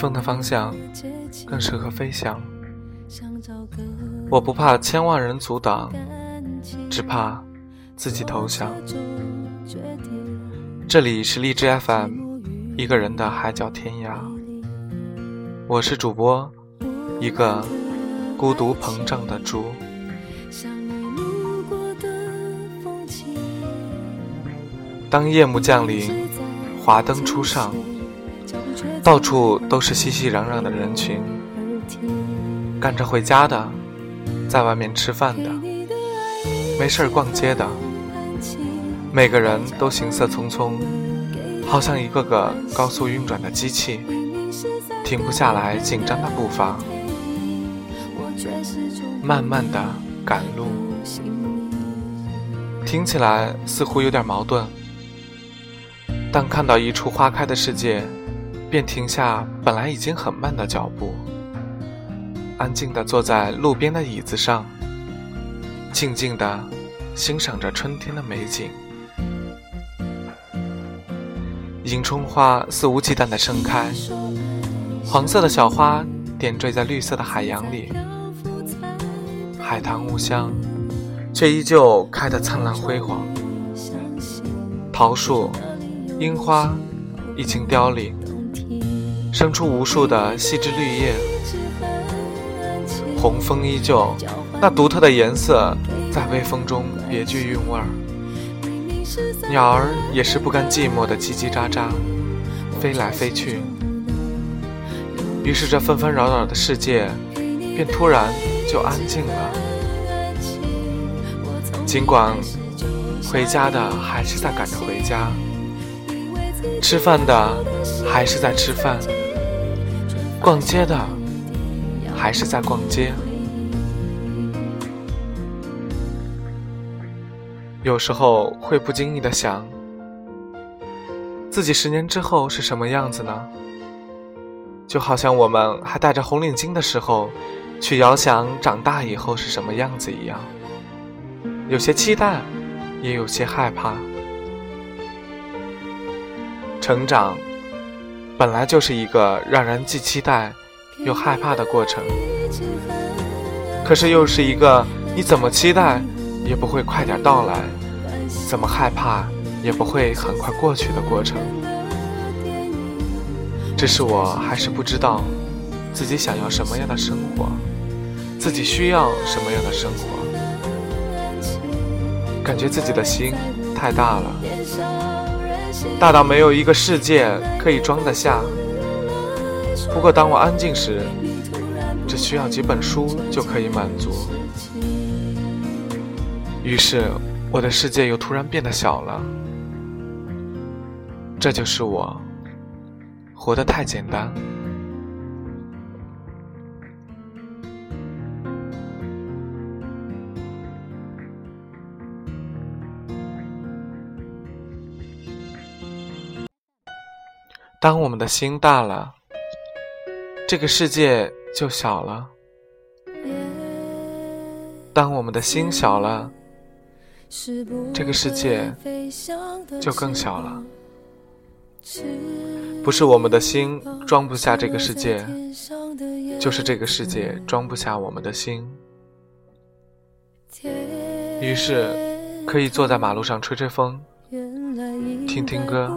风的方向更适合飞翔。我不怕千万人阻挡，只怕自己投降。这里是荔枝 FM，一个人的海角天涯。我是主播，一个孤独膨胀的猪。当夜幕降临，华灯初上，到处都是熙熙攘攘的人群，赶着回家的。在外面吃饭的，没事逛街的，每个人都行色匆匆，好像一个个高速运转的机器，停不下来紧张的步伐，慢慢的赶路，听起来似乎有点矛盾。但看到一处花开的世界，便停下本来已经很慢的脚步。安静地坐在路边的椅子上，静静地欣赏着春天的美景。迎春花肆无忌惮地盛开，黄色的小花点缀在绿色的海洋里，海棠无香，却依旧开得灿烂辉煌。桃树、樱花已经凋零，生出无数的细枝绿叶。红枫依旧，那独特的颜色在微风中别具韵味儿。鸟儿也是不甘寂寞的叽叽喳喳，飞来飞去。于是这纷纷扰扰的世界，便突然就安静了。尽管回家的还是在赶着回家，吃饭的还是在吃饭，逛街的。还是在逛街。有时候会不经意的想，自己十年之后是什么样子呢？就好像我们还戴着红领巾的时候，去遥想长大以后是什么样子一样。有些期待，也有些害怕。成长，本来就是一个让人既期待。又害怕的过程，可是又是一个你怎么期待也不会快点到来，怎么害怕也不会很快过去的过程。只是我还是不知道自己想要什么样的生活，自己需要什么样的生活。感觉自己的心太大了，大到没有一个世界可以装得下。不过，当我安静时，只需要几本书就可以满足。于是，我的世界又突然变得小了。这就是我，活得太简单。当我们的心大了。这个世界就小了。当我们的心小了，这个世界就更小了。不是我们的心装不下这个世界，就是这个世界装不下我们的心。于是，可以坐在马路上吹吹风，听听歌，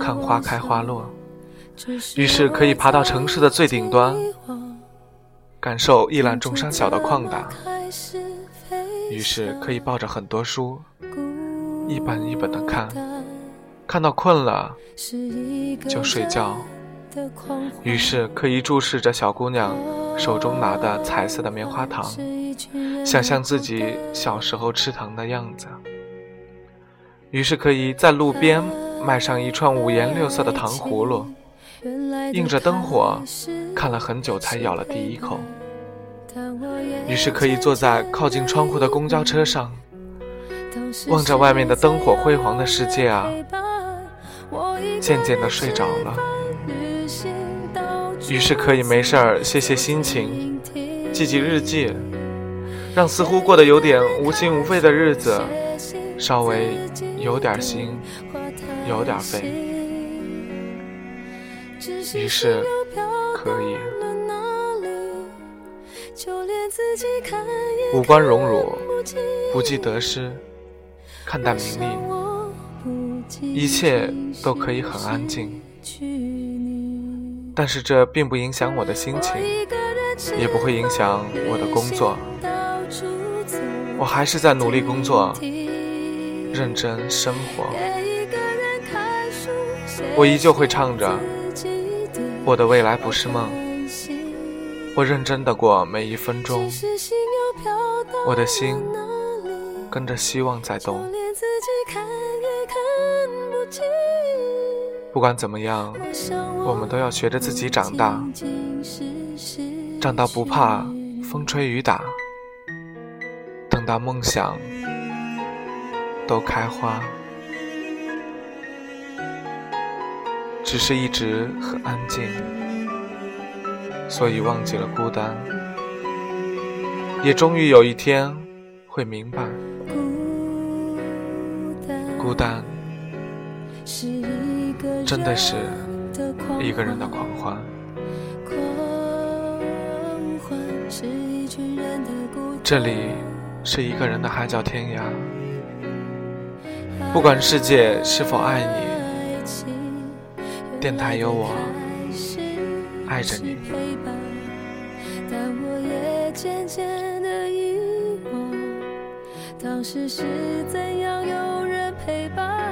看花开花落。于是可以爬到城市的最顶端，感受一览众山小的旷达。于是可以抱着很多书，一本一本的看，看到困了就睡觉。于是可以注视着小姑娘手中拿的彩色的棉花糖，想象自己小时候吃糖的样子。于是可以在路边卖上一串五颜六色的糖葫芦。映着灯火，看了很久才咬了第一口。于是可以坐在靠近窗户的公交车上，望着外面的灯火辉煌的世界啊，渐渐的睡着了。于是可以没事儿写写心情，记记日记，让似乎过得有点无心无肺的日子，稍微有点心，有点肺。于是，可以。五官荣辱，不计得失，看淡名利，一切都可以很安静。但是这并不影响我的心情，也不会影响我的工作。我还是在努力工作，认真生活。我依旧会唱着，我的未来不是梦。我认真的过每一分钟，我的心跟着希望在动。不管怎么样，我们都要学着自己长大，长到不怕风吹雨打，等到梦想都开花。只是一直很安静。所以忘记了孤单，也终于有一天会明白，孤单真的是一个人的狂欢。这里是一个人的海角天涯，不管世界是否爱你，电台有我。爱着你，但我也渐渐的遗忘，当时是怎样有人陪伴。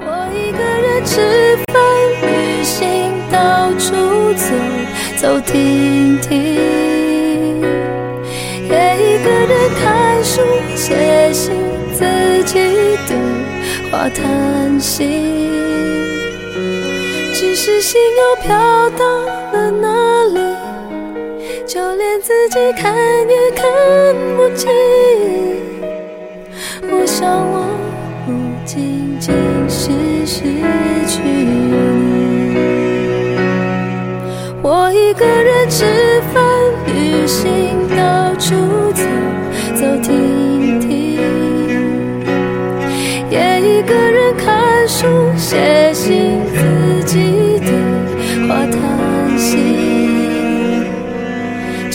我一个人吃饭、旅行、到处走走停停，也一个人看书、写信，自己的话叹息。是心又飘到了哪里，就连自己看也看不清。我想我不仅仅是失去你，我一个人吃饭、旅行、到处走走停停，也一个人看书、写信。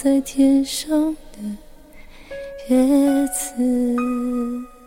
在天上的叶子。